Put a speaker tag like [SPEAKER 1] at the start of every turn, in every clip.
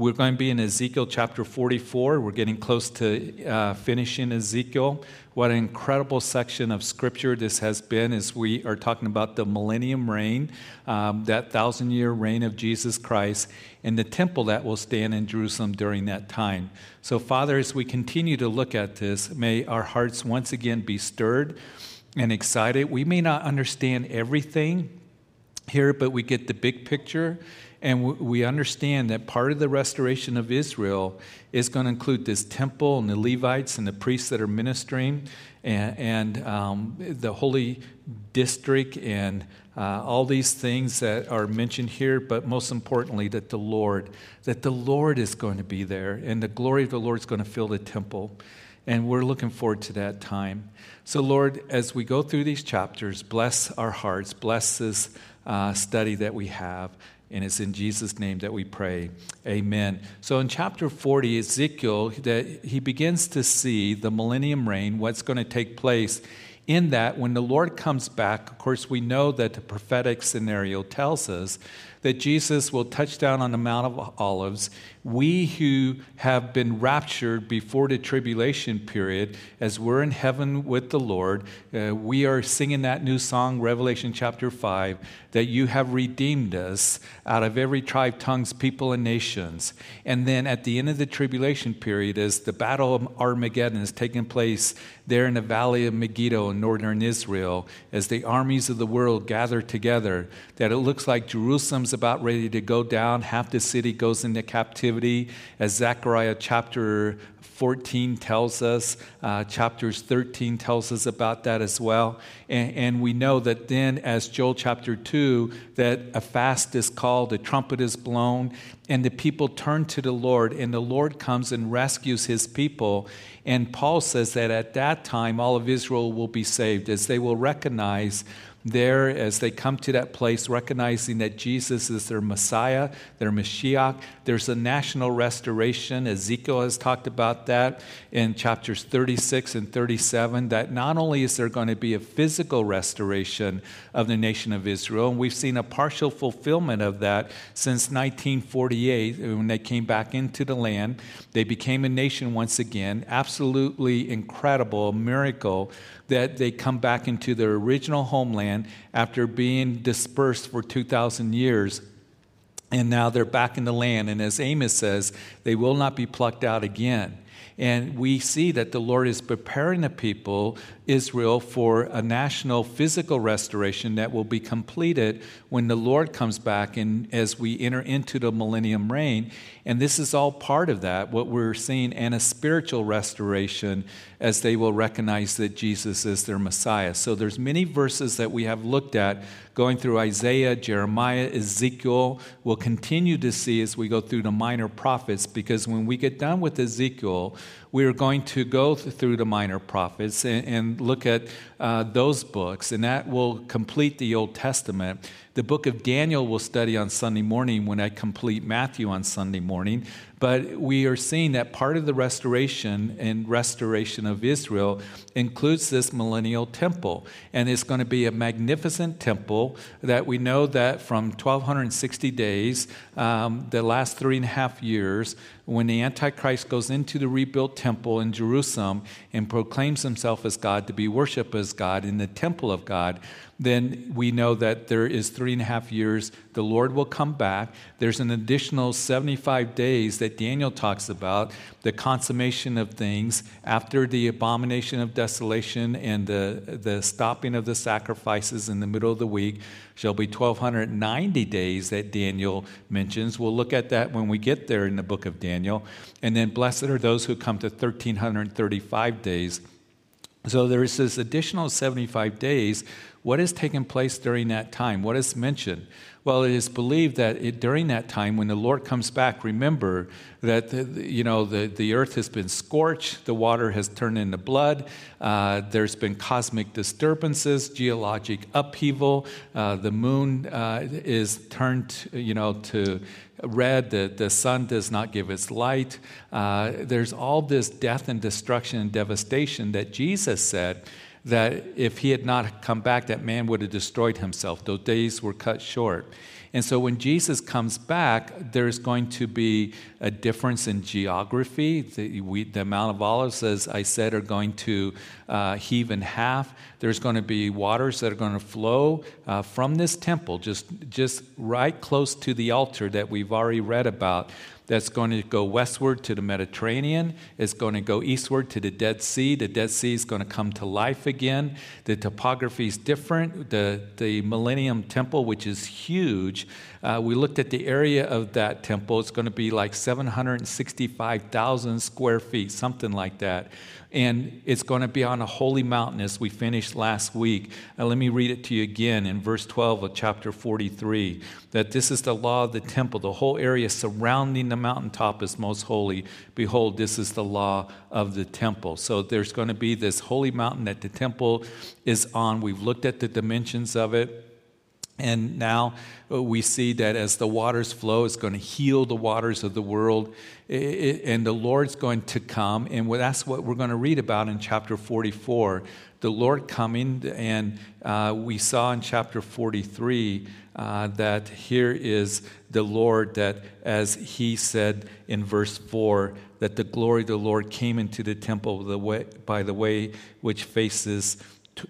[SPEAKER 1] We're going to be in Ezekiel chapter 44. We're getting close to uh, finishing Ezekiel. What an incredible section of scripture this has been as we are talking about the millennium reign, um, that thousand year reign of Jesus Christ, and the temple that will stand in Jerusalem during that time. So, Father, as we continue to look at this, may our hearts once again be stirred and excited. We may not understand everything here, but we get the big picture. And we understand that part of the restoration of Israel is going to include this temple and the Levites and the priests that are ministering and, and um, the holy district and uh, all these things that are mentioned here, but most importantly, that the Lord, that the Lord is going to be there and the glory of the Lord is going to fill the temple. And we're looking forward to that time. So, Lord, as we go through these chapters, bless our hearts, bless this uh, study that we have. And it's in Jesus' name that we pray. Amen. So in chapter 40, Ezekiel, that he begins to see the millennium reign, what's going to take place in that when the Lord comes back, of course, we know that the prophetic scenario tells us that Jesus will touch down on the Mount of Olives. We who have been raptured before the tribulation period, as we're in heaven with the Lord, uh, we are singing that new song, Revelation chapter 5, that you have redeemed us out of every tribe, tongues, people, and nations. And then at the end of the tribulation period, as the battle of Armageddon is taking place there in the valley of Megiddo in northern Israel, as the armies of the world gather together, that it looks like Jerusalem's about ready to go down. Half the city goes into captivity, as Zechariah chapter 14 tells us, uh, chapters 13 tells us about that as well. And, and, we know that then, as Joel chapter 2, that a fast is called, a trumpet is blown, and the people turn to the Lord, and the Lord comes and rescues his people. And Paul says that at that time, all of Israel will be saved as they will recognize there as they come to that place, recognizing that Jesus is their Messiah, their Mashiach. There's a national restoration. Ezekiel has talked about that in chapters 36 and 37, that not only is there going to be a physical restoration of the nation of Israel, and we've seen a partial fulfillment of that since 1948 when they came back into the land. They became a nation once again. Absolutely incredible miracle that they come back into their original homeland after being dispersed for 2,000 years. And now they're back in the land. And as Amos says, they will not be plucked out again. And we see that the Lord is preparing the people, Israel, for a national physical restoration that will be completed when the Lord comes back and as we enter into the millennium reign. And this is all part of that, what we're seeing, and a spiritual restoration as they will recognize that Jesus is their Messiah. So there's many verses that we have looked at going through Isaiah, Jeremiah, Ezekiel. We'll continue to see as we go through the minor prophets because when we get done with Ezekiel, we are going to go through the minor prophets and, and look at uh, those books, and that will complete the Old Testament. The book of Daniel we'll study on Sunday morning when I complete Matthew on Sunday morning. But we are seeing that part of the restoration and restoration of Israel includes this millennial temple. And it's going to be a magnificent temple that we know that from 1260 days, um, the last three and a half years, when the Antichrist goes into the rebuilt temple in Jerusalem and proclaims himself as God to be worshiped as God in the temple of God, then we know that there is three and a half years. The Lord will come back. There's an additional 75 days that Daniel talks about, the consummation of things after the abomination of desolation and the, the stopping of the sacrifices in the middle of the week shall be 1290 days that Daniel mentions. We'll look at that when we get there in the book of Daniel. And then blessed are those who come to 1335 days. So there is this additional 75 days what has taken place during that time? What is mentioned? Well, it is believed that it, during that time, when the Lord comes back, remember that the, you know the, the earth has been scorched, the water has turned into blood, uh, there's been cosmic disturbances, geologic upheaval, uh, the moon uh, is turned you know to red, the, the sun does not give its light. Uh, there's all this death and destruction and devastation that Jesus said that if he had not come back, that man would have destroyed himself. Those days were cut short. And so when Jesus comes back, there's going to be a difference in geography. The, we, the Mount of Olives, as I said, are going to uh, heave in half. There's going to be waters that are going to flow uh, from this temple, just, just right close to the altar that we've already read about that's going to go westward to the Mediterranean. It's going to go eastward to the Dead Sea. The Dead Sea is going to come to life again. The topography is different. The, the Millennium Temple, which is huge, uh, we looked at the area of that temple. It's going to be like 765,000 square feet, something like that and it's going to be on a holy mountain as we finished last week. Uh, let me read it to you again in verse 12 of chapter 43 that this is the law of the temple. The whole area surrounding the mountaintop is most holy. Behold, this is the law of the temple. So there's going to be this holy mountain that the temple is on. We've looked at the dimensions of it. And now uh, we see that as the waters flow, it's going to heal the waters of the world. and the Lord's going to come. And that's what we're going to read about in chapter 44. The Lord coming. And uh, we saw in chapter 43 uh, that here is the Lord, that as he said in verse 4, that the glory of the Lord came into the temple by the way which faces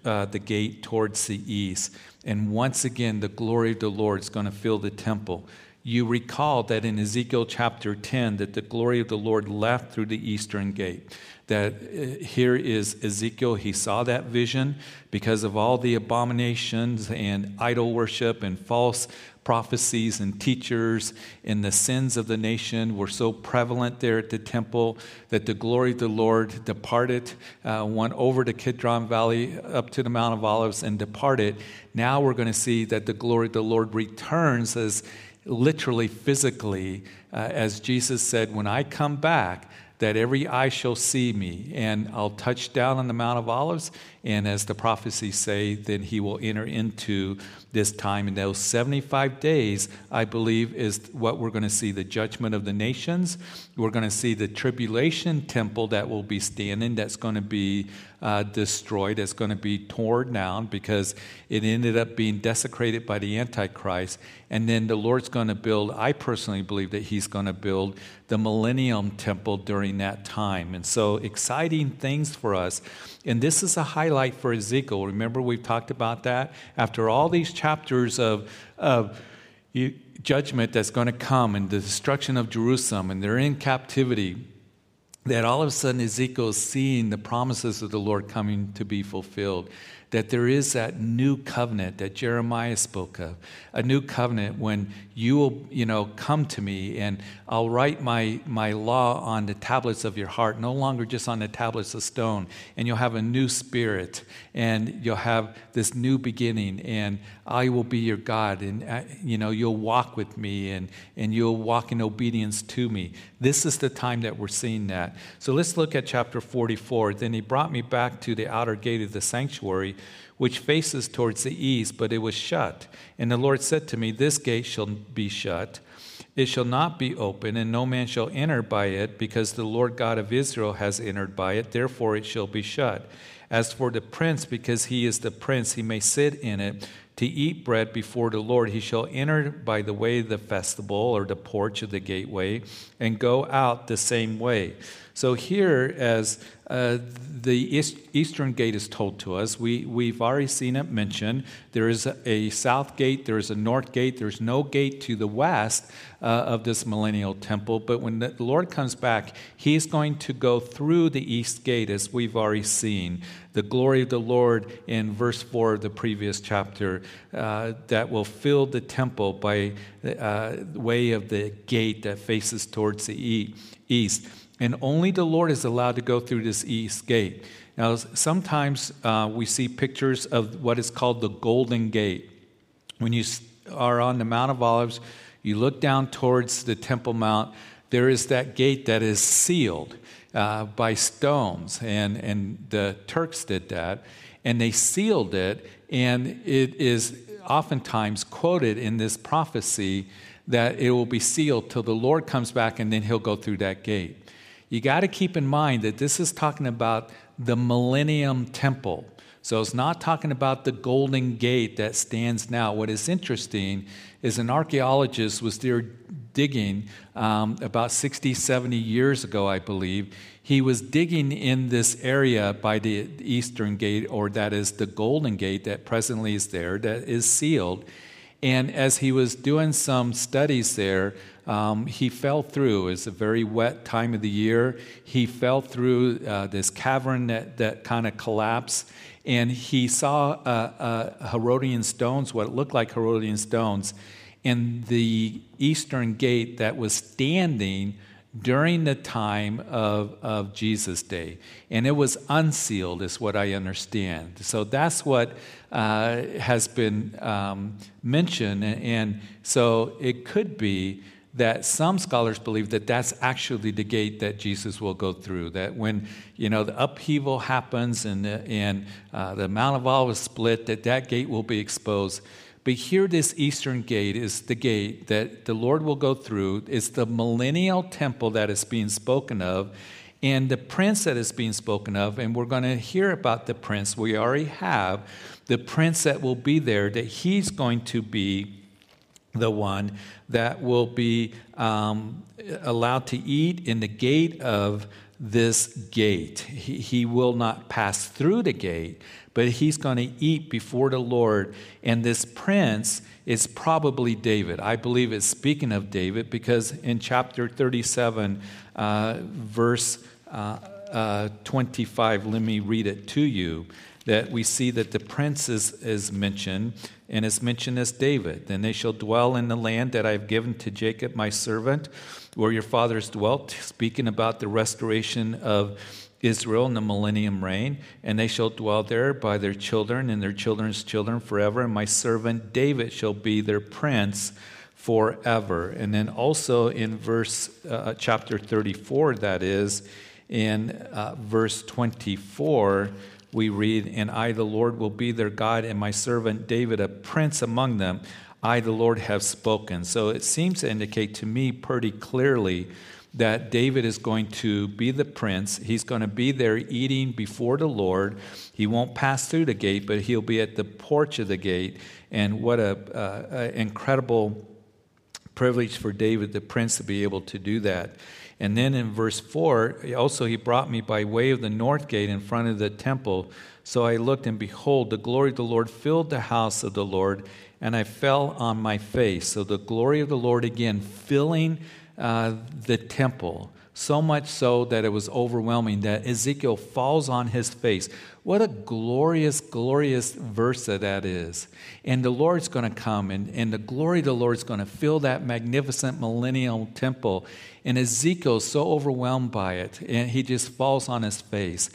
[SPEAKER 1] the gate towards the east. And once again, the glory of the Lord is going to fill the temple. You recall that in Ezekiel chapter 10 that the glory of the Lord left through the eastern gate. That uh, here is Ezekiel, he saw that vision because of all the abominations and idol worship and false prophecies and teachers and the sins of the nation were so prevalent there at the temple that the glory of the Lord departed, uh, went over to Kidron Valley up to the Mount of Olives and departed. Now we're going to see that the glory of the Lord returns as literally, physically, uh, as Jesus said, When I come back, that every eye shall see me, and I'll touch down on the Mount of Olives, and as the prophecies say, then he will enter into this time. In those 75 days, I believe, is what we're going to see the judgment of the nations. We're going to see the tribulation temple that will be standing, that's going to be uh, destroyed, that's going to be torn down because it ended up being desecrated by the Antichrist. And then the Lord's going to build, I personally believe that He's going to build the millennium temple during that time. And so, exciting things for us. And this is a highlight for Ezekiel. Remember, we've talked about that? After all these chapters of, of judgment that's going to come and the destruction of Jerusalem, and they're in captivity, that all of a sudden Ezekiel is seeing the promises of the Lord coming to be fulfilled that there is that new covenant that Jeremiah spoke of, a new covenant when you will, you know, come to me and I'll write my, my law on the tablets of your heart, no longer just on the tablets of stone, and you'll have a new spirit and you'll have this new beginning and I will be your God and, uh, you know, you'll walk with me and, and you'll walk in obedience to me. This is the time that we're seeing that. So let's look at chapter 44. Then he brought me back to the outer gate of the sanctuary which faces towards the east, but it was shut. And the Lord said to me, This gate shall be shut. It shall not be open, and no man shall enter by it, because the Lord God of Israel has entered by it. Therefore it shall be shut. As for the prince, because he is the prince, he may sit in it to eat bread before the Lord. He shall enter by the way of the festival or the porch of the gateway and go out the same way. So, here, as uh, the east, eastern gate is told to us, we, we've already seen it mentioned. There is a, south gate, there is a north gate, there's no gate to the west uh, of this millennial temple. But when the Lord comes back, he's going to go through the east gate, as we've already seen. The glory of the Lord in verse 4 of the previous chapter uh, that will fill the temple by uh, way of the gate that faces towards the east and only the Lord is allowed to go through this east gate. Now, sometimes uh, we see pictures of what is called the Golden Gate. When you are on the Mount of Olives, you look down towards the Temple Mount, there is that gate that is sealed uh, by stones, and, and the Turks did that, and they sealed it, and it is oftentimes quoted in this prophecy that it will be sealed till the Lord comes back, and then he'll go through that gate you got to keep in mind that this is talking about the millennium temple. So it's not talking about the Golden Gate that stands now. What is interesting is an archaeologist was there digging um, about 60, 70 years ago, I believe. He was digging in this area by the Eastern Gate, or that is the Golden Gate that presently is there, that is sealed. And as he was doing some studies there, um, he fell through. It's a very wet time of the year. He fell through uh, this cavern that, that kind of collapsed, and he saw uh, uh, Herodian stones, what looked like Herodian stones, in the eastern gate that was standing during the time of, of Jesus' day. And it was unsealed, is what I understand. So that's what uh, has been um, mentioned. And so it could be that some scholars believe that that's actually the gate that Jesus will go through. That when you know the upheaval happens and the, and uh, the Mount of Olives is split, that that gate will be exposed. But here, this eastern gate is the gate that the Lord will go through. It's the millennial temple that is being spoken of, and the prince that is being spoken of. And we're going to hear about the prince. We already have the prince that will be there. That he's going to be the one that will be um, allowed to eat in the gate of this gate. He, he will not pass through the gate, but he's going to eat before the Lord. And this prince is probably David. I believe it's speaking of David because in chapter 37, uh, verse uh, uh, 25, let me read it to you that we see that the prince is, is mentioned, and is mentioned as David. Then they shall dwell in the land that I have given to Jacob my servant, where your fathers dwelt, speaking about the restoration of Israel in the millennium reign, and they shall dwell there by their children and their children's children forever, and my servant David shall be their prince forever. And then also in verse uh, chapter 34, that is, in uh, verse 24, we read, And I, the Lord, will be their God, and my servant David, a prince among them. I, the Lord, have spoken. So it seems to indicate to me pretty clearly that David is going to be the prince. He's going to be there eating before the Lord. He won't pass through the gate, but he'll be at the porch of the gate. And what a, uh, incredible privilege for David, the prince, to be able to do that. And then in verse 4, also he brought me by way of the north gate in front of the temple. So I looked, and behold, the glory of the Lord filled the house of the Lord, and I fell on my face. So the glory of the Lord again filling uh, the temple so much so that it was overwhelming that Ezekiel falls on his face. What a glorious, glorious verse that is. And the Lord's going to come, and, and the glory of the Lord's going to fill that magnificent millennial temple. And Ezekiel's so overwhelmed by it, and he just falls on his face.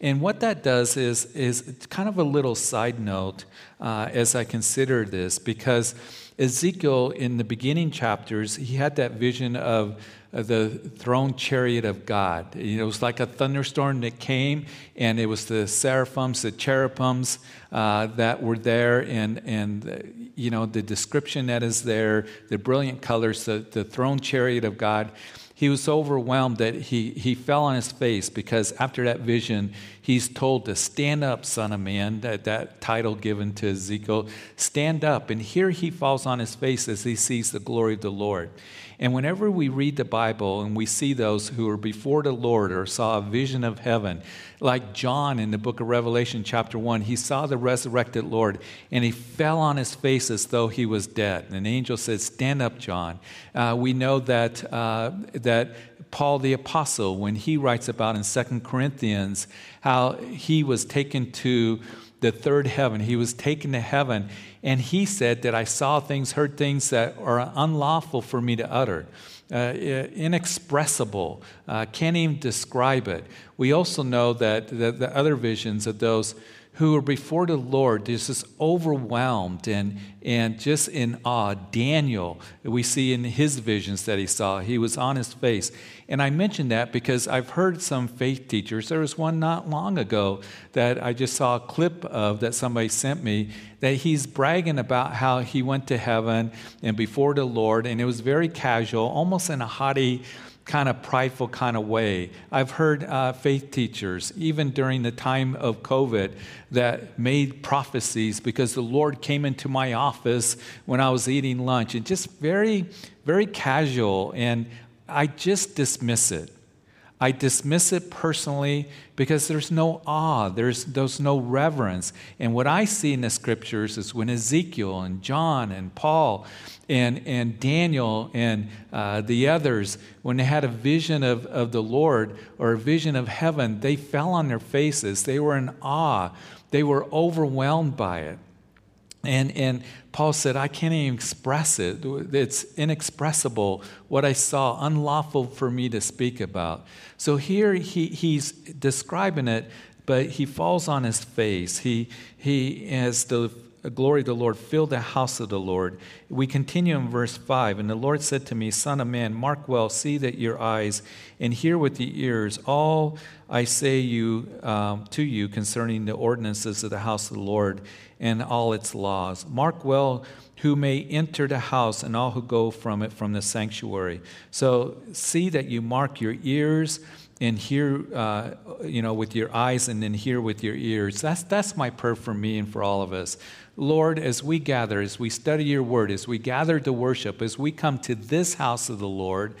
[SPEAKER 1] And what that does is, is kind of a little side note uh, as I consider this, because Ezekiel, in the beginning chapters, he had that vision of the throne chariot of God. It was like a thunderstorm that came, and it was the seraphims, the cherubims uh, that were there, and, and uh, you know, the description that is there, the brilliant colors, the, the throne chariot of God he was so overwhelmed that he, he fell on his face because after that vision, he's told to stand up, son of man, that, that title given to Ezekiel, stand up. And here he falls on his face as he sees the glory of the Lord. And whenever we read the Bible and we see those who are before the Lord or saw a vision of heaven, like John in the book of Revelation, chapter 1, he saw the resurrected Lord and he fell on his face as though he was dead. And an angel said, Stand up, John. Uh, we know that, uh, that Paul the Apostle, when he writes about in Second Corinthians how he was taken to the third heaven. He was taken to heaven, and he said that I saw things, heard things that are unlawful for me to utter. Uh, inexpressible, uh, can't even describe it. We also know that the, the other visions of those who are before the Lord, just overwhelmed and, and just in awe. Daniel, we see in his visions that he saw, he was on his face. And I mention that because I've heard some faith teachers, there was one not long ago that I just saw a clip of that somebody sent me, that he's bragging about how he went to heaven and before the Lord, and it was very casual, almost in a haughty kind of prideful kind of way. I've heard uh, faith teachers, even during the time of COVID, that made prophecies because the Lord came into my office when I was eating lunch and just very, very casual. And I just dismiss it. I dismiss it personally because there's no awe, there's, there's no reverence. And what I see in the scriptures is when Ezekiel and John and Paul and, and Daniel and uh, the others, when they had a vision of, of the Lord or a vision of heaven, they fell on their faces. They were in awe, they were overwhelmed by it. And, and Paul said, I can't even express it. It's inexpressible what I saw, unlawful for me to speak about. So here he, he's describing it, but he falls on his face. He, he has the glory of the Lord fill the house of the Lord. We continue in verse 5 And the Lord said to me, Son of man, mark well, see that your eyes and hear with the ears all I say you um, to you concerning the ordinances of the house of the Lord and all its laws. Mark well who may enter the house and all who go from it from the sanctuary. So see that you mark your ears and hear, uh, you know, with your eyes and then hear with your ears. That's, that's my prayer for me and for all of us. Lord, as we gather, as we study your word, as we gather to worship, as we come to this house of the Lord,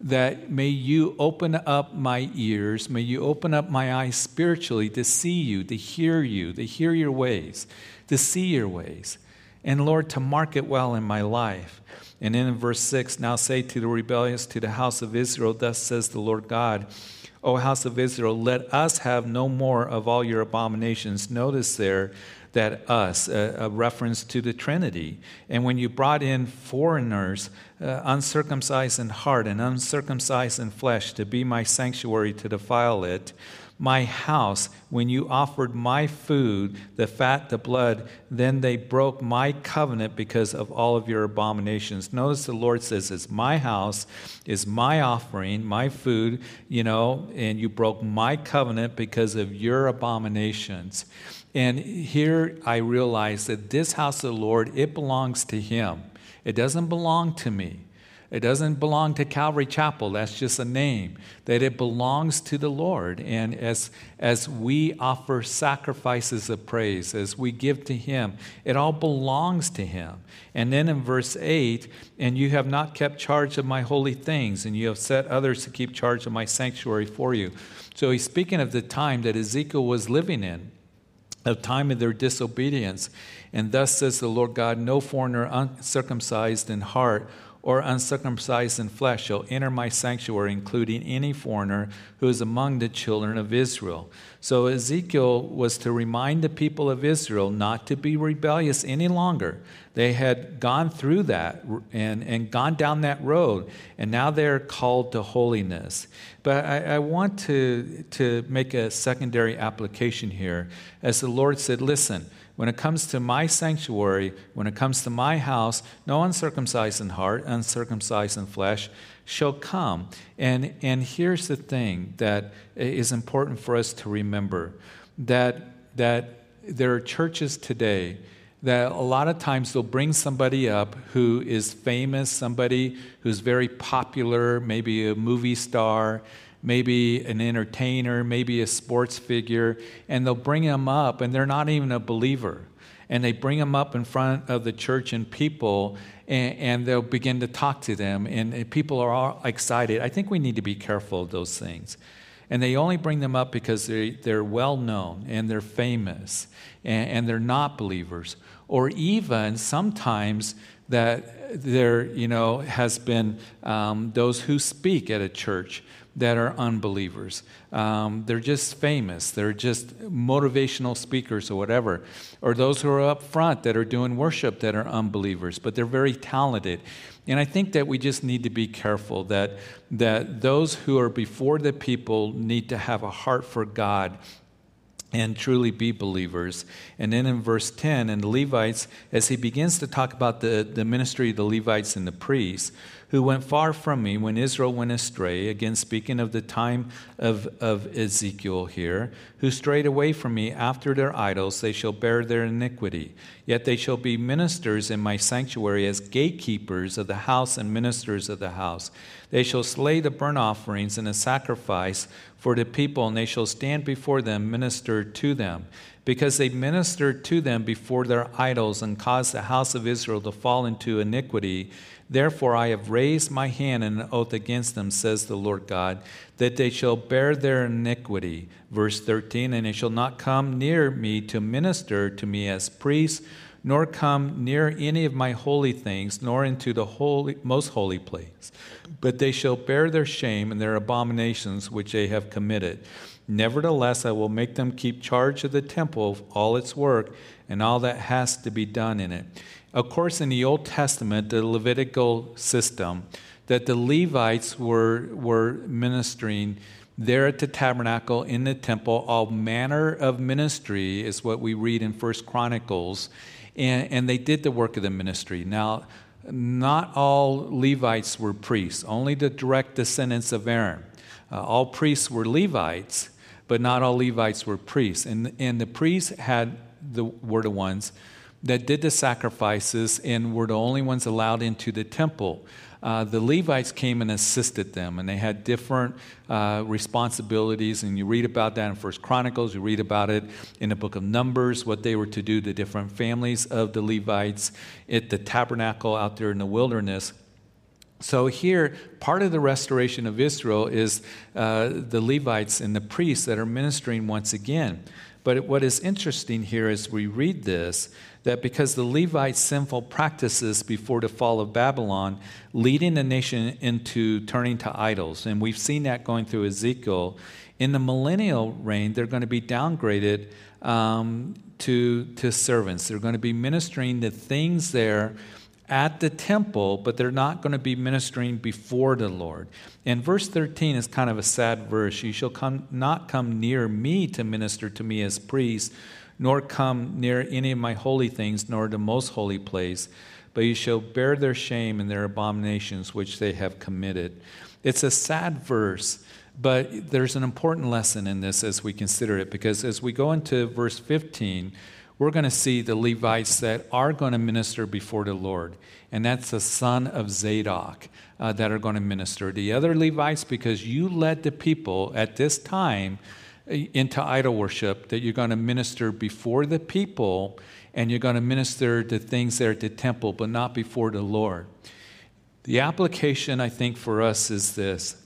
[SPEAKER 1] that may you open up my ears, may you open up my eyes spiritually to see you, to hear you, to hear your ways, to see your ways. And Lord, to mark it well in my life. And in verse 6, now say to the rebellious, to the house of Israel, thus says the Lord God, O house of Israel, let us have no more of all your abominations. Notice there that us, a, a reference to the Trinity. And when you brought in foreigners, uh, uncircumcised in heart and uncircumcised in flesh, to be my sanctuary to defile it, my house, when you offered my food, the fat, the blood, then they broke my covenant because of all of your abominations. Notice the Lord says, It's my house, is my offering, my food, you know, and you broke my covenant because of your abominations. And here I realize that this house of the Lord, it belongs to Him. It doesn't belong to me. It doesn't belong to Calvary Chapel. That's just a name. That it belongs to the Lord. And as, as we offer sacrifices of praise, as we give to Him, it all belongs to Him. And then in verse 8, and you have not kept charge of my holy things, and you have set others to keep charge of my sanctuary for you. So he's speaking of the time that Ezekiel was living in a time of their disobedience. And thus says the Lord God no foreigner uncircumcised in heart or uncircumcised in flesh shall enter my sanctuary, including any foreigner who is among the children of Israel. So Ezekiel was to remind the people of Israel not to be rebellious any longer. They had gone through that and, and gone down that road, and now they're called to holiness. But I, I want to, to make a secondary application here. As the Lord said, listen, when it comes to my sanctuary, when it comes to my house, no uncircumcised in heart, uncircumcised in flesh shall come. And, and here's the thing that is important for us to remember that, that there are churches today that a lot of times they'll bring somebody up who is famous, somebody who's very popular, maybe a movie star, maybe an entertainer, maybe a sports figure, and they'll bring them up, and they're not even a believer. And they bring them up in front of the church and people, and, and they'll begin to talk to them, and, and people are all excited. I think we need to be careful of those things. And they only bring them up because they, they're well known and they're famous and, and they're not believers. Or even sometimes that there, you know, has been um, those who speak at a church that are unbelievers. Um, they're just famous. They're just motivational speakers or whatever. Or those who are up front that are doing worship that are unbelievers, but they're very talented. And I think that we just need to be careful that, that those who are before the people need to have a heart for God and truly be believers. And then in verse 10, and the Levites, as he begins to talk about the, the ministry of the Levites and the priests, who went far from me when Israel went astray, again speaking of the time of, of Ezekiel here, who strayed away from me after their idols, they shall bear their iniquity. Yet they shall be ministers in my sanctuary as gatekeepers of the house and ministers of the house. They shall slay the burnt offerings and the sacrifice for the people, and they shall stand before them, minister to them because they ministered to them before their idols and caused the house of Israel to fall into iniquity. Therefore, I have raised my hand in an oath against them, says the Lord God, that they shall bear their iniquity. Verse 13, and they shall not come near me to minister to me as priests, nor come near any of my holy things, nor into the holy, most holy place. But they shall bear their shame and their abominations which they have committed. Nevertheless, I will make them keep charge of the temple, all its work, and all that has to be done in it. Of course, in the Old Testament, the Levitical system, that the Levites were, were ministering there at the tabernacle in the temple all manner of ministry is what we read in first chronicles and, and they did the work of the ministry now not all levites were priests only the direct descendants of aaron uh, all priests were levites but not all Levites were priests. And, and the priests had the were the ones that did the sacrifices and were the only ones allowed into the temple. Uh, the Levites came and assisted them, and they had different uh, responsibilities. And you read about that in First Chronicles. You read about it in the book of Numbers, what they were to do. The different families of the Levites at the tabernacle out there in the wilderness. So, here, part of the restoration of Israel is uh, the Levites and the priests that are ministering once again. But what is interesting here as we read this, that because the Levites' sinful practices before the fall of Babylon, leading the nation into turning to idols, and we've seen that going through Ezekiel, in the millennial reign, they're going to be downgraded um, to, to servants. They're going to be ministering the things there at the temple, but they're not going to be ministering before the Lord. And verse 13 is kind of a sad verse. You shall come, not come near me to minister to me as priest, nor come near any of my holy things, nor the most holy place, but you shall bear their shame and their abominations which they have committed. It's a sad verse. But there's an important lesson in this as we consider it, because as we go into verse 15, we're going to see the Levites that are going to minister before the Lord. And that's the son of Zadok uh, that are going to minister. The other Levites, because you led the people at this time into idol worship, that you're going to minister before the people and you're going to minister the things there at the temple, but not before the Lord. The application, I think, for us is this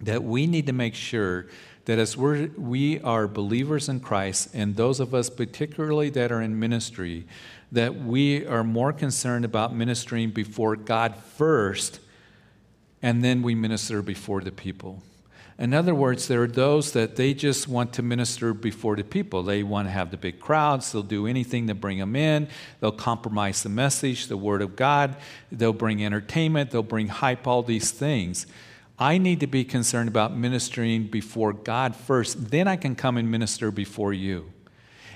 [SPEAKER 1] that we need to make sure that as we're, we are believers in Christ, and those of us particularly that are in ministry, that we are more concerned about ministering before God first, and then we minister before the people. In other words, there are those that they just want to minister before the people. They want to have the big crowds. They'll do anything to bring them in. They'll compromise the message, the Word of God. They'll bring entertainment. They'll bring hype, all these things. I need to be concerned about ministering before God first. Then I can come and minister before you.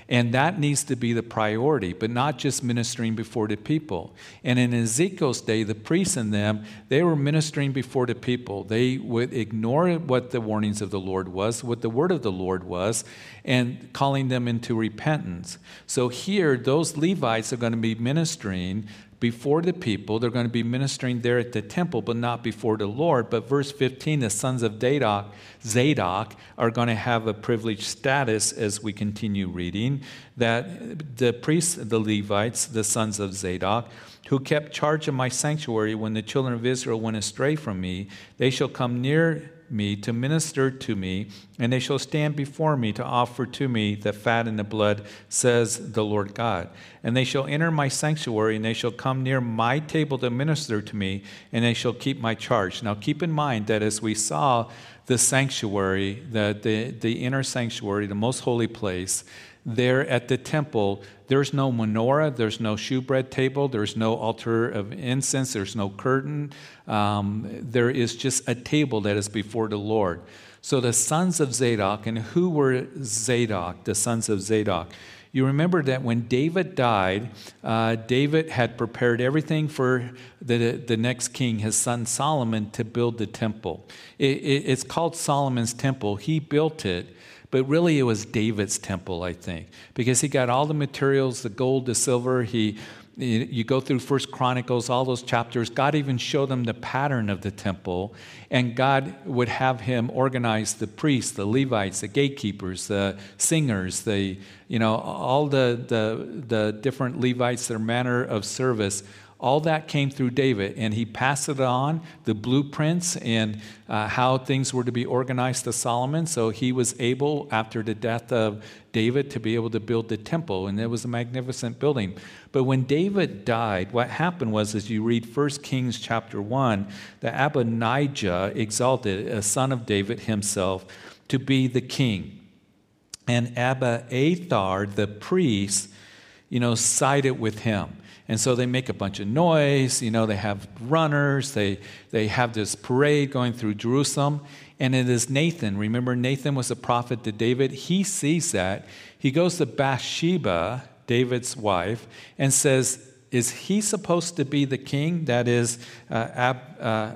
[SPEAKER 1] And that needs to be the priority, but not just ministering before the people. And in Ezekiel's day, the priests and them, they were ministering before the people. They would ignore what the warnings of the Lord was, what the word of the Lord was, and calling them into repentance. So here, those Levites are going to be ministering before the people. They're going to be ministering there at the temple, but not before the Lord. But verse 15, the sons of Zadok, Zadok are going to have a privileged status as we continue reading. That the priests, the Levites, the sons of Zadok, who kept charge of my sanctuary when the children of Israel went astray from me, they shall come near me to minister to me, and they shall stand before me to offer to me the fat and the blood, says the Lord God. And they shall enter my sanctuary, and they shall come near my table to minister to me, and they shall keep my charge. Now keep in mind that as we saw the sanctuary, the, the, the inner sanctuary, the most holy place, there at the temple, there's no menorah, there's no shewbread table, there's no altar of incense, there's no curtain. Um, there is just a table that is before the Lord. So the sons of Zadok, and who were Zadok, the sons of Zadok? You remember that when David died, uh, David had prepared everything for the, the next king, his son Solomon, to build the temple. It, it, it's called Solomon's temple. He built it, but really it was David's temple, I think, because he got all the materials the gold, the silver. He you go through first chronicles all those chapters god even showed them the pattern of the temple and god would have him organize the priests the levites the gatekeepers the singers the you know all the the, the different levites their manner of service all that came through David, and he passed it on, the blueprints and uh, how things were to be organized to Solomon. So he was able, after the death of David, to be able to build the temple, and it was a magnificent building. But when David died, what happened was, as you read 1 Kings chapter 1, that Adonijah exalted a son of David himself to be the king. And Abiathar, the priest, you know, sided with him. And so they make a bunch of noise, you know, they have runners, they, they have this parade going through Jerusalem. And it is Nathan. Remember, Nathan was a prophet to David. He sees that. He goes to Bathsheba, David's wife, and says, is he supposed to be the king? That is, uh, Ab, uh.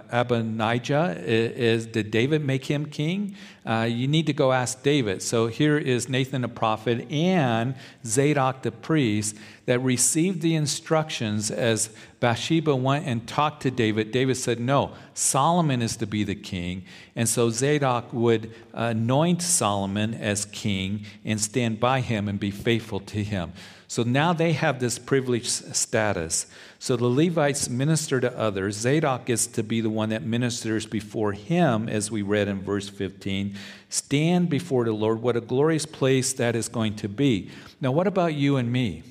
[SPEAKER 1] Is, did David make him king? Uh, you need to go ask David. So here is Nathan the prophet and Zadok the priest that received the instructions as Bathsheba went and talked to David. David said, No, Solomon is to be the king. And so Zadok would anoint Solomon as king and stand by him and be faithful to him. So now they have this privileged status. So the Levites minister to others. Zadok gets to be the one that ministers before him, as we read in verse 15. Stand before the Lord. What a glorious place that is going to be. Now, what about you and me?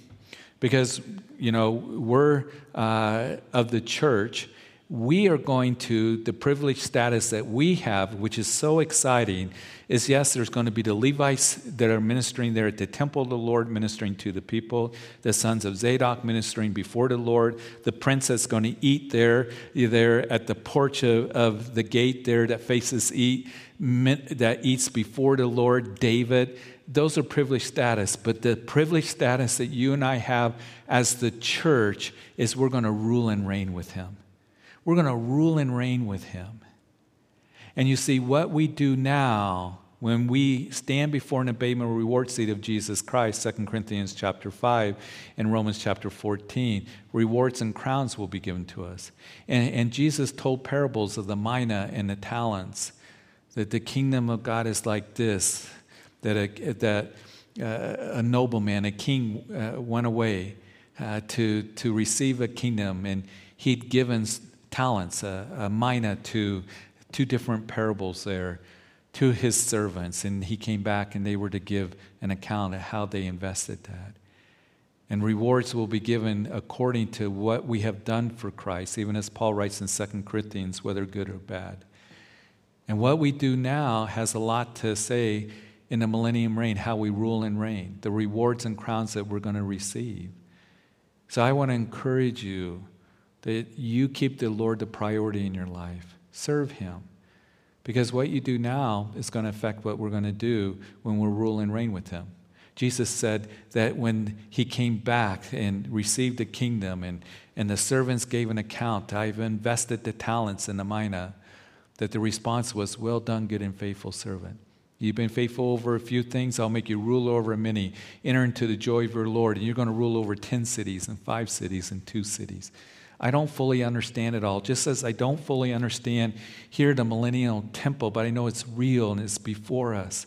[SPEAKER 1] Because, you know, we're uh, of the church we are going to, the privileged status that we have, which is so exciting, is yes, there's going to be the Levites that are ministering there at the temple of the Lord, ministering to the people, the sons of Zadok ministering before the Lord, the prince that's going to eat there, there at the porch of, of the gate there that faces eat, that eats before the Lord, David. Those are privileged status, but the privileged status that you and I have as the church is we're going to rule and reign with him. We're going to rule and reign with him. And you see, what we do now when we stand before an abatement reward seat of Jesus Christ, 2 Corinthians chapter 5 and Romans chapter 14, rewards and crowns will be given to us. And, and Jesus told parables of the mina and the talents, that the kingdom of God is like this, that a, that, uh, a nobleman, a king, uh, went away uh, to, to receive a kingdom, and he'd given talents, a, a mina to two different parables there to his servants. And he came back and they were to give an account of how they invested that. And rewards will be given according to what we have done for Christ, even as Paul writes in 2 Corinthians, whether good or bad. And what we do now has a lot to say in the millennium reign, how we rule and reign, the rewards and crowns that we're going to receive. So I want to encourage you that you keep the Lord the priority in your life. Serve Him. Because what you do now is going to affect what we're going to do when we rule and reign with Him. Jesus said that when He came back and received the kingdom, and, and the servants gave an account, I've invested the talents in the mina, that the response was, Well done, good and faithful servant. You've been faithful over a few things, I'll make you rule over many. Enter into the joy of your Lord, and you're going to rule over 10 cities, and five cities, and two cities. I don't fully understand it all. Just as I don't fully understand here the millennial temple, but I know it's real and it's before us.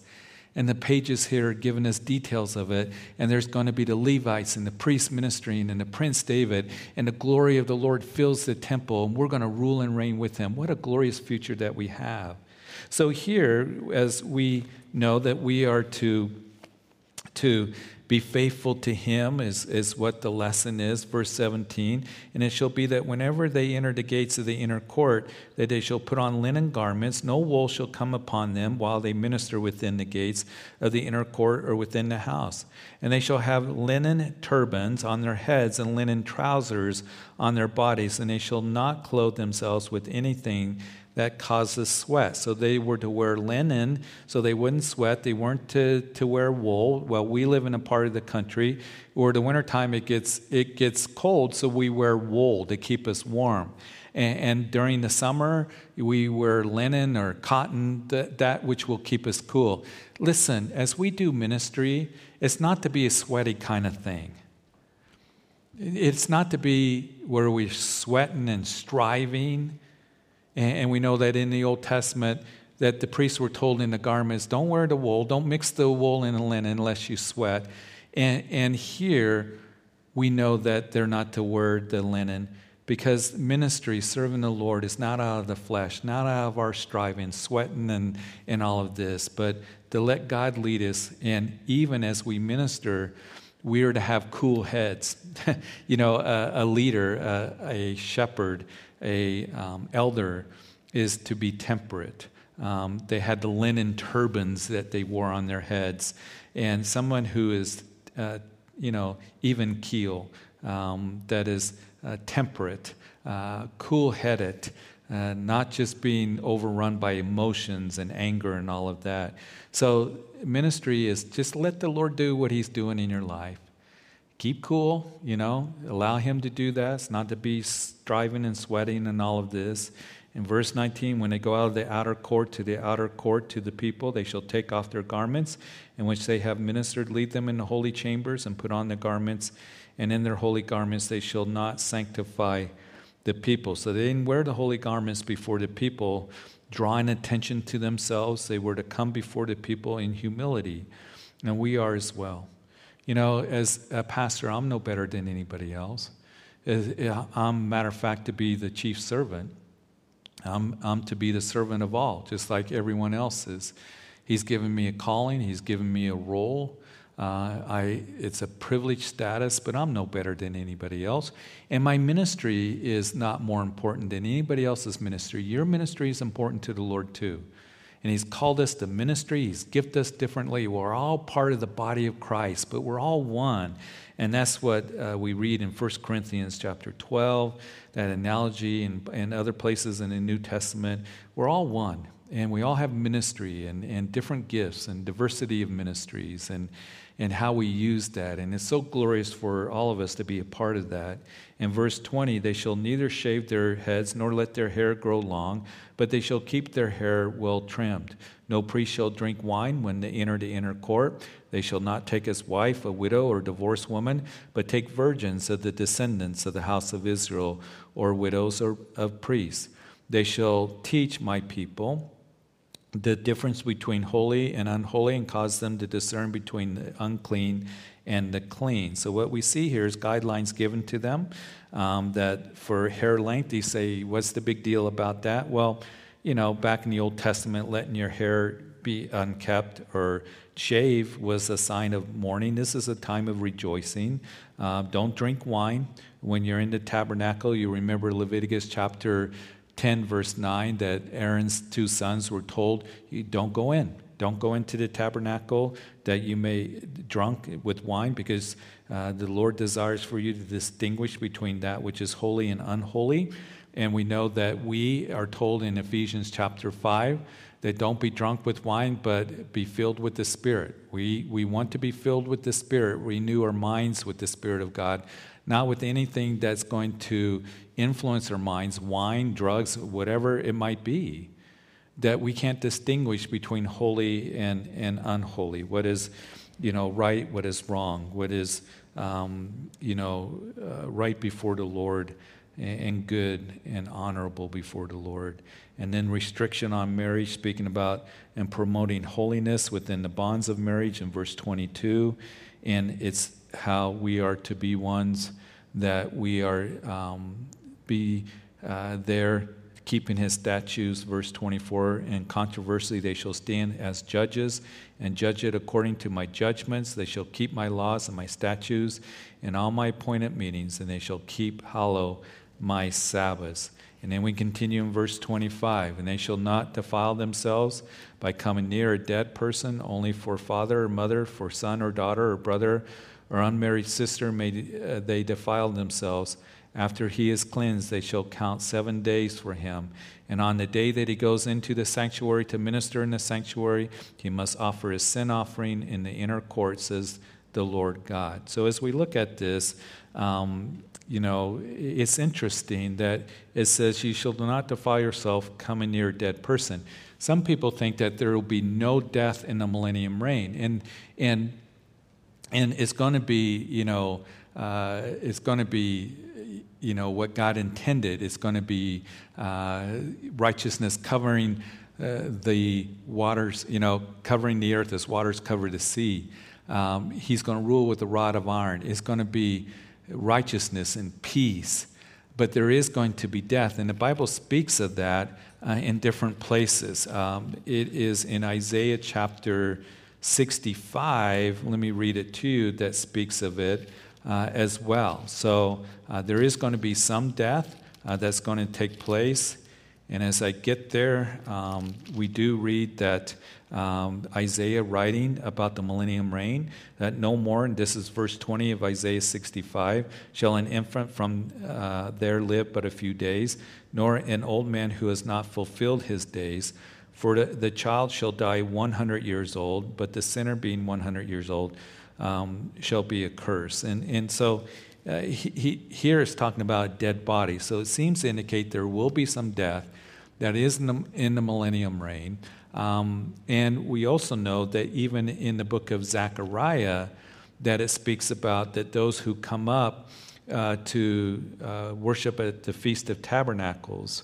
[SPEAKER 1] And the pages here are giving us details of it. And there's going to be the Levites and the priests ministering and the Prince David. And the glory of the Lord fills the temple. And we're going to rule and reign with him. What a glorious future that we have. So, here, as we know that we are to to be faithful to him is, is what the lesson is, verse 17. And it shall be that whenever they enter the gates of the inner court, that they shall put on linen garments, no wool shall come upon them while they minister within the gates of the inner court or within the house. And they shall have linen turbans on their heads and linen trousers on their bodies, and they shall not clothe themselves with anything that causes sweat. So they were to wear linen so they wouldn't sweat. They weren't to, to wear wool. Well, we live in a part of the country where the wintertime it gets, it gets cold, so we wear wool to keep us warm. And, and during the summer, we wear linen or cotton, that, that which will keep us cool. Listen, as we do ministry, it's not to be a sweaty kind of thing. It's not to be where we're sweating and striving and, we know that in the Old Testament, that the priests were told in the garments, don't wear the wool, don't mix the wool and the linen unless you sweat. And, and here, we know that they're not to wear the linen because ministry, serving the Lord, is not out of the flesh, not out of our striving, sweating, and, and all of this, but to let God lead us. And even as we minister, we are to have cool heads. you know, a, a leader, a, a shepherd, a um, elder is to be temperate. Um, they had the linen turbans that they wore on their heads, and someone who is, uh, you know, even keel, um, that is uh, temperate, uh, cool-headed, uh, not just being overrun by emotions and anger and all of that. So ministry is just let the Lord do what He's doing in your life keep cool, you know, allow him to do that. It's not to be striving and sweating and all of this. In verse 19, when they go out of the outer court to the outer court to the people, they shall take off their garments in which they have ministered, lead them in the holy chambers, and put on the garments. And in their holy garments they shall not sanctify the people. So they didn't wear the holy garments before the people, drawing attention to themselves. They were to come before the people in humility. And we are as well. You know, as a pastor, I'm no better than anybody else. I'm, matter of fact, to be the chief servant. I'm, I'm to be the servant of all, just like everyone else is. He's given me a calling, He's given me a role. Uh, I, it's a privileged status, but I'm no better than anybody else. And my ministry is not more important than anybody else's ministry. Your ministry is important to the Lord, too and He's called us to ministry. He's gifted us differently. We're all part of the body of Christ, but we're all one. And that's what uh, we read in 1 Corinthians chapter 12, that analogy, and, and other places in the New Testament. We're all one, and we all have ministry and, and different gifts and diversity of ministries. And, and how we use that. And it's so glorious for all of us to be a part of that. In verse 20, they shall neither shave their heads nor let their hair grow long, but they shall keep their hair well trimmed. No priest shall drink wine when they enter the inner court. They shall not take as wife a widow or divorced woman, but take virgins of the descendants of the house of Israel or widows or of priests. They shall teach my people the difference between holy and unholy and cause them to discern between the unclean and the clean. So, what we see here is guidelines given to them um, that for hair length, you say, What's the big deal about that? Well, you know, back in the Old Testament, letting your hair be unkept or shave was a sign of mourning. This is a time of rejoicing. Uh, don't drink wine. When you're in the tabernacle, you remember Leviticus chapter 10, verse 9, that Aaron's two sons were told, Don't go in. Don't go into the tabernacle that you may drunk with wine, because uh, the Lord desires for you to distinguish between that which is holy and unholy. And we know that we are told in Ephesians chapter 5 that don't be drunk with wine, but be filled with the Spirit. We, we want to be filled with the Spirit, renew our minds with the Spirit of God, not with anything that's going to influence our minds, wine, drugs, whatever it might be, that we can't distinguish between holy and, and unholy, what is, you know, right, what is wrong, what is, um, you know, uh, right before the Lord and good and honorable before the Lord. And then restriction on marriage, speaking about and promoting holiness within the bonds of marriage in verse 22. And it's how we are to be ones that we are um, be uh, there keeping his statutes. Verse 24, and controversy they shall stand as judges and judge it according to my judgments. They shall keep my laws and my statutes and all my appointed meetings, and they shall keep hollow my Sabbaths. And then we continue in verse 25 and they shall not defile themselves by coming near a dead person, only for father or mother, for son or daughter or brother or unmarried sister may uh, they defile themselves. After he is cleansed, they shall count seven days for him. And on the day that he goes into the sanctuary to minister in the sanctuary, he must offer his sin offering in the inner court, says the Lord God. So as we look at this, um, you know, it's interesting that it says, You shall not defile yourself coming near a dead person. Some people think that there will be no death in the millennium reign. And, and, and it's going to be, you know, uh, it's going to be you know, what God intended. It's going to be uh, righteousness covering uh, the waters, you know, covering the earth as waters cover the sea. Um, he's going to rule with a rod of iron. It's going to be righteousness and peace. But there is going to be death. And the Bible speaks of that uh, in different places. Um, it is in Isaiah chapter 65, let me read it to you, that speaks of it uh, as well. So uh, there is going to be some death uh, that's going to take place. And as I get there, um, we do read that um, Isaiah writing about the millennium reign, that no more, and this is verse 20 of Isaiah 65, shall an infant from uh, there live but a few days, nor an old man who has not fulfilled his days. For the, child shall die 100 years old, but the sinner being 100 years old um, shall be a curse. And, and so uh, he, he, here is talking about a dead body. So it seems to indicate there will be some death that is in the, in the millennium reign. Um, and we also know that even in the book of Zechariah, that it speaks about that those who come up uh, to uh, worship at the Feast of Tabernacles,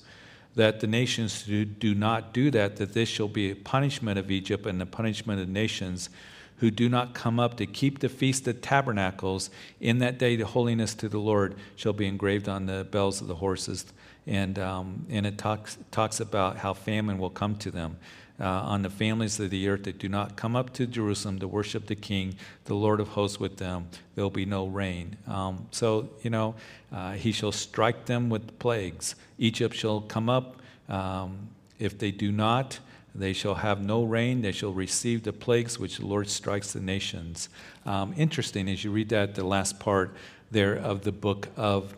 [SPEAKER 1] that the nations who do not do that, that this shall be a punishment of Egypt and the punishment of nations who do not come up to keep the feast of tabernacles. In that day, the holiness to the Lord shall be engraved on the bells of the horses. And, um, and it talks, talks about how famine will come to them. Uh, on the families of the earth that do not come up to Jerusalem to worship the King, the Lord of hosts with them, there will be no rain. Um, so, you know, uh, he shall strike them with plagues. Egypt shall come up. Um, if they do not, they shall have no rain. They shall receive the plagues which the Lord strikes the nations. Um, interesting as you read that, the last part there of the book of,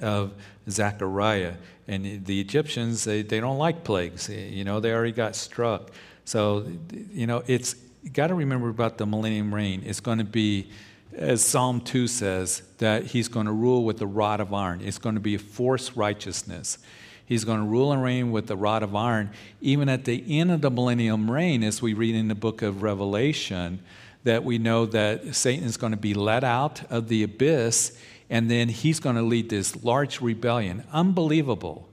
[SPEAKER 1] of Zechariah. And the Egyptians, they, they don't like plagues. You know, they already got struck. So, you know, it's got to remember about the millennium reign. It's going to be, as Psalm 2 says, that he's going to rule with a rod of iron. It's going to be a forced righteousness. He's going to rule and reign with the rod of iron. Even at the end of the millennium reign, as we read in the book of Revelation, that we know that Satan is going to be let out of the abyss and then he's going to lead this large rebellion. Unbelievable.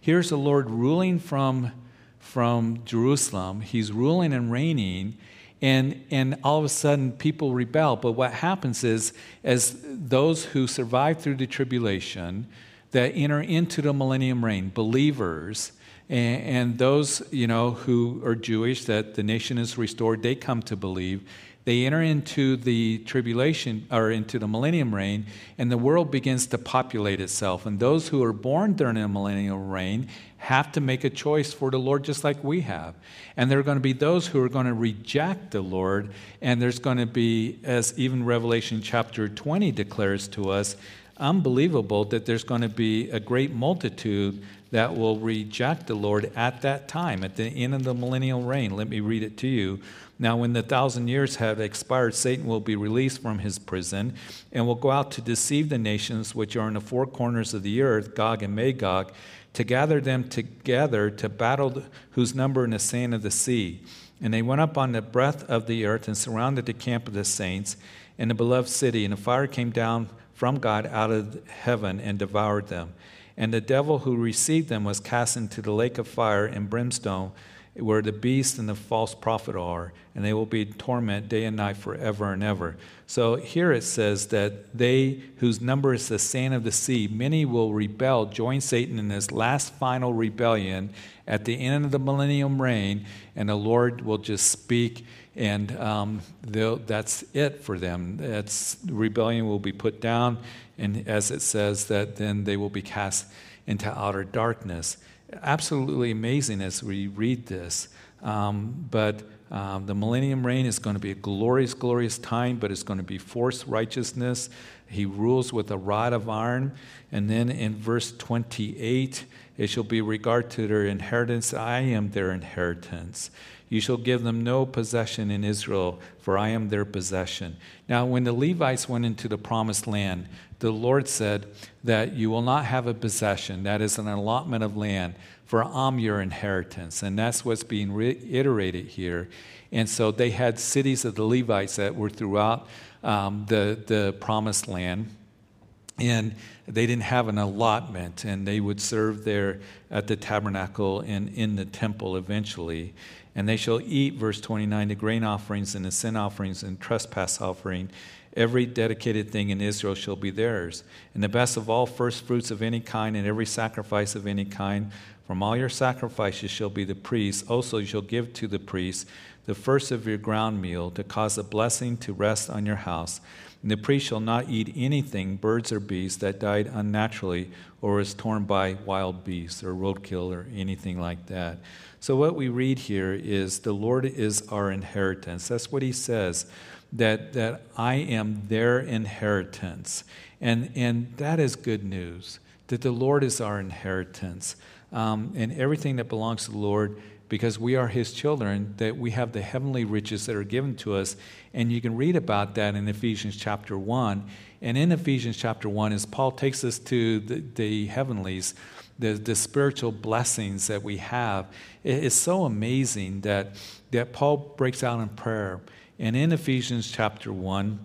[SPEAKER 1] Here's the Lord ruling from, from Jerusalem. He's ruling and reigning, and, and all of a sudden people rebel. But what happens is, as those who survive through the tribulation, that enter into the millennium reign, believers, and, those you know who are Jewish, that the nation is restored, they come to believe. They enter into the tribulation or into the millennium reign, and the world begins to populate itself. And those who are born during the millennial reign have to make a choice for the Lord, just like we have. And there are going to be those who are going to reject the Lord, and there's going to be, as even Revelation chapter 20 declares to us, unbelievable that there's going to be a great multitude that will reject the Lord at that time, at the end of the millennial reign. Let me read it to you. Now, when the thousand years have expired, Satan will be released from his prison and will go out to deceive the nations which are in the four corners of the earth, Gog and Magog, to gather them together to battle whose number in the sand of the sea. And they went up on the breadth of the earth and surrounded the camp of the saints and the beloved city, and a fire came down from God out of heaven and devoured them. And the devil who received them was cast into the lake of fire and brimstone, where the beast and the false prophet are, and they will be in torment day and night forever and ever. So here it says that they whose number is the sand of the sea, many will rebel, join Satan in his last final rebellion at the end of the millennium reign, and the Lord will just speak, and um, that's it for them. That's rebellion will be put down, and as it says that then they will be cast into outer darkness absolutely amazing as we read this. Um, but um, the millennium reign is going to be a glorious, glorious time, but it's going to be forced righteousness. He rules with a rod of iron. And then in verse 28, it shall be regard to their inheritance. I am their inheritance. You shall give them no possession in Israel, for I am their possession. Now, when the Levites went into the promised land, the Lord said that you will not have a possession, that is an allotment of land, for I'm your inheritance. And that's what's being reiterated here. And so they had cities of the Levites that were throughout um, the, the promised land. And they didn't have an allotment, and they would serve there at the tabernacle and in the temple eventually. And they shall eat, verse 29, the grain offerings and the sin offerings and trespass offering Every dedicated thing in Israel shall be theirs. And the best of all first fruits of any kind, and every sacrifice of any kind, from all your sacrifices shall be the priest. Also, you shall give to the priest the first of your ground meal, to cause a blessing to rest on your house. And the priest shall not eat anything, birds or beasts, that died unnaturally or is torn by wild beasts or roadkill or anything like that. So, what we read here is the Lord is our inheritance. That's what he says that, that I am their inheritance. And, and that is good news, that the Lord is our inheritance. Um, and everything that belongs to the Lord, because we are His children, that we have the heavenly riches that are given to us. And you can read about that in Ephesians chapter 1. And in Ephesians chapter 1, as Paul takes us to the, the heavenlies, the, the spiritual blessings that we have, it's so amazing that, that Paul breaks out in prayer. And in Ephesians chapter 1,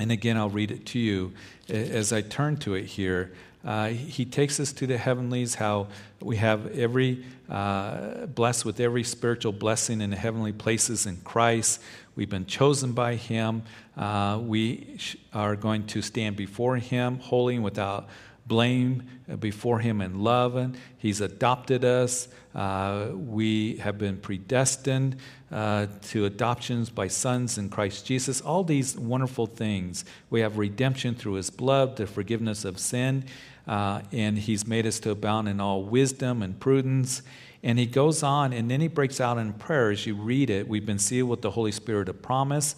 [SPEAKER 1] and again, I'll read it to you as I turn to it here. Uh, he takes us to the heavenlies, how we have every, uh, blessed with every spiritual blessing in the heavenly places in Christ. We've been chosen by Him. Uh, we are going to stand before Him, holy and without blame before Him in love. And He's adopted us. Uh, we have been predestined uh, to adoptions by sons in Christ Jesus. All these wonderful things. We have redemption through His blood, the forgiveness of sin, uh, and He's made us to abound in all wisdom and prudence. And he goes on, and then he breaks out in prayer as you read it. We've been sealed with the Holy Spirit of promise.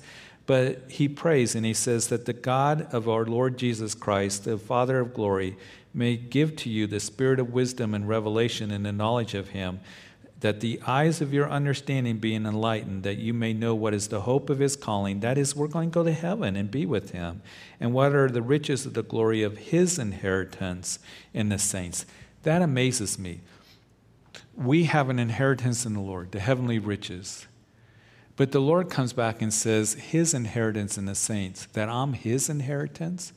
[SPEAKER 1] But he prays and he says that the God of our Lord Jesus Christ, the Father of glory, may give to you the spirit of wisdom and revelation in the knowledge of him, that the eyes of your understanding being enlightened, that you may know what is the hope of his calling. That is, we're going to go to heaven and be with him. And what are the riches of the glory of his inheritance in the saints. That amazes me. We have an inheritance in the Lord, the heavenly riches. But the Lord comes back and says, His inheritance in the saints, that I'm His inheritance.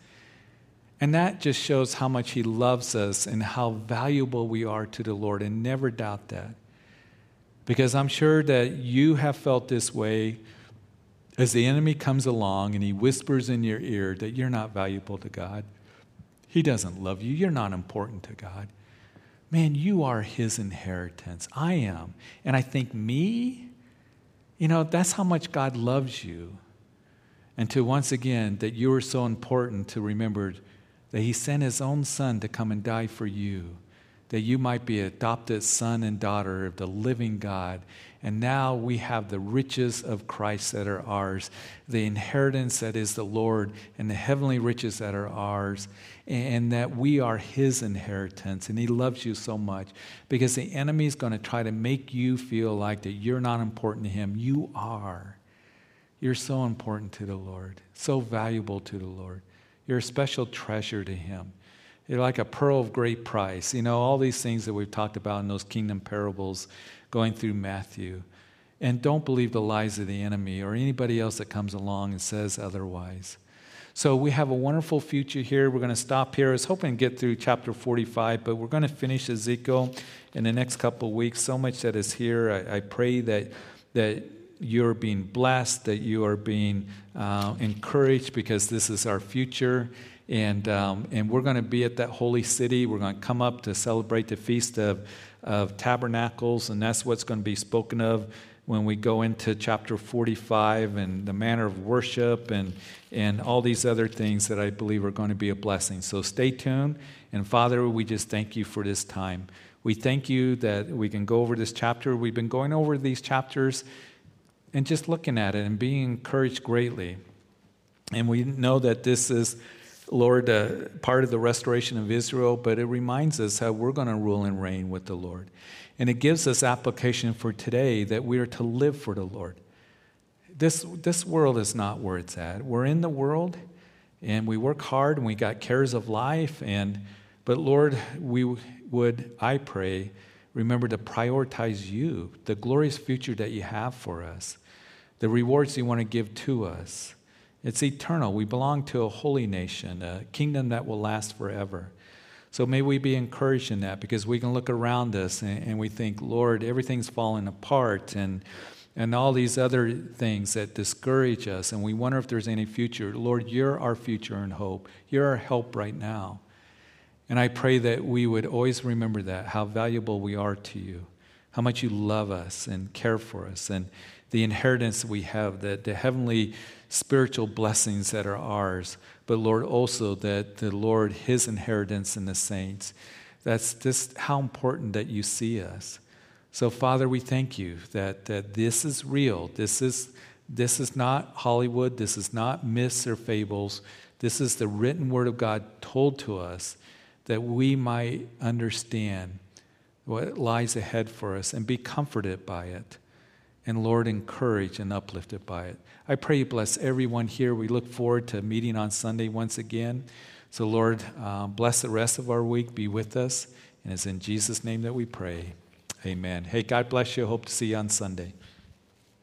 [SPEAKER 1] And that just shows how much He loves us and how valuable we are to the Lord. And never doubt that. Because I'm sure that you have felt this way as the enemy comes along and he whispers in your ear that you're not valuable to God. He doesn't love you. You're not important to God. Man, you are His inheritance. I am. And I think, me? You know, that's how much God loves you. And to once again, that you are so important to remember that He sent His own Son to come and die for you, that you might be adopted son and daughter of the living God. And now we have the riches of Christ that are ours, the inheritance that is the Lord, and the heavenly riches that are ours and that we are his inheritance. And he loves you so much because the enemy is going to try to make you feel like that you're not important to him. You are. You're so important to the lord so valuable to the lord you're a special treasure to him you're like a pearl of great price you know all these things that we've talked about in those kingdom parables going through matthew and don't believe the lies of the enemy or anybody else that comes along and says otherwise So we have a wonderful future here. We're going to stop here. I was hoping to get through chapter 45, but we're going to finish Ezekiel in the next couple of weeks. So much that is here. I, I pray that that you're being blessed, that you are being uh, encouraged because this is our future. And, um, and we're going to be at that holy city. We're going to come up to celebrate the Feast of, of Tabernacles, and that's what's going to be spoken of when we go into chapter 45 and the manner of worship and, and all these other things that I believe are going to be a blessing. So stay tuned. And Father, we just thank you for this time. We thank you that we can go over this chapter. We've been going over these chapters and just looking at it and being encouraged greatly. And we know that this is, Lord, uh, part of the restoration of Israel, but it reminds us how we're going to rule and reign with the Lord. And it gives us application for today that we are to live for the Lord. This, this world is not where it's at. We're in the world and we work hard and we got cares of life. And, but Lord, we would, I pray, remember to prioritize you, the glorious future that you have for us the rewards you want to give to us. It's eternal. We belong to a holy nation, a kingdom that will last forever. So may we be encouraged in that because we can look around us and, and we think, Lord, everything's falling apart and and all these other things that discourage us, and we wonder if there's any future. Lord, you're our future and hope. You're our help right now. And I pray that we would always remember that, how valuable we are to you, how much you love us and care for us, and the inheritance we have, that the heavenly spiritual blessings that are ours, but Lord, also that the Lord, His inheritance in the saints. That's just how important that you see us. So, Father, we thank you that, that this is real. This is, this is not Hollywood. This is not myths or fables. This is the written word of God told to us that we might understand what lies ahead for us and be comforted by it and Lord, encouraged and uplifted by it. I pray you bless everyone here. We look forward to meeting on Sunday once again. So, Lord, uh, bless the rest of our week. Be with us. And it's in Jesus' name that we pray. Amen. Hey, God bless you. Hope to see you on Sunday.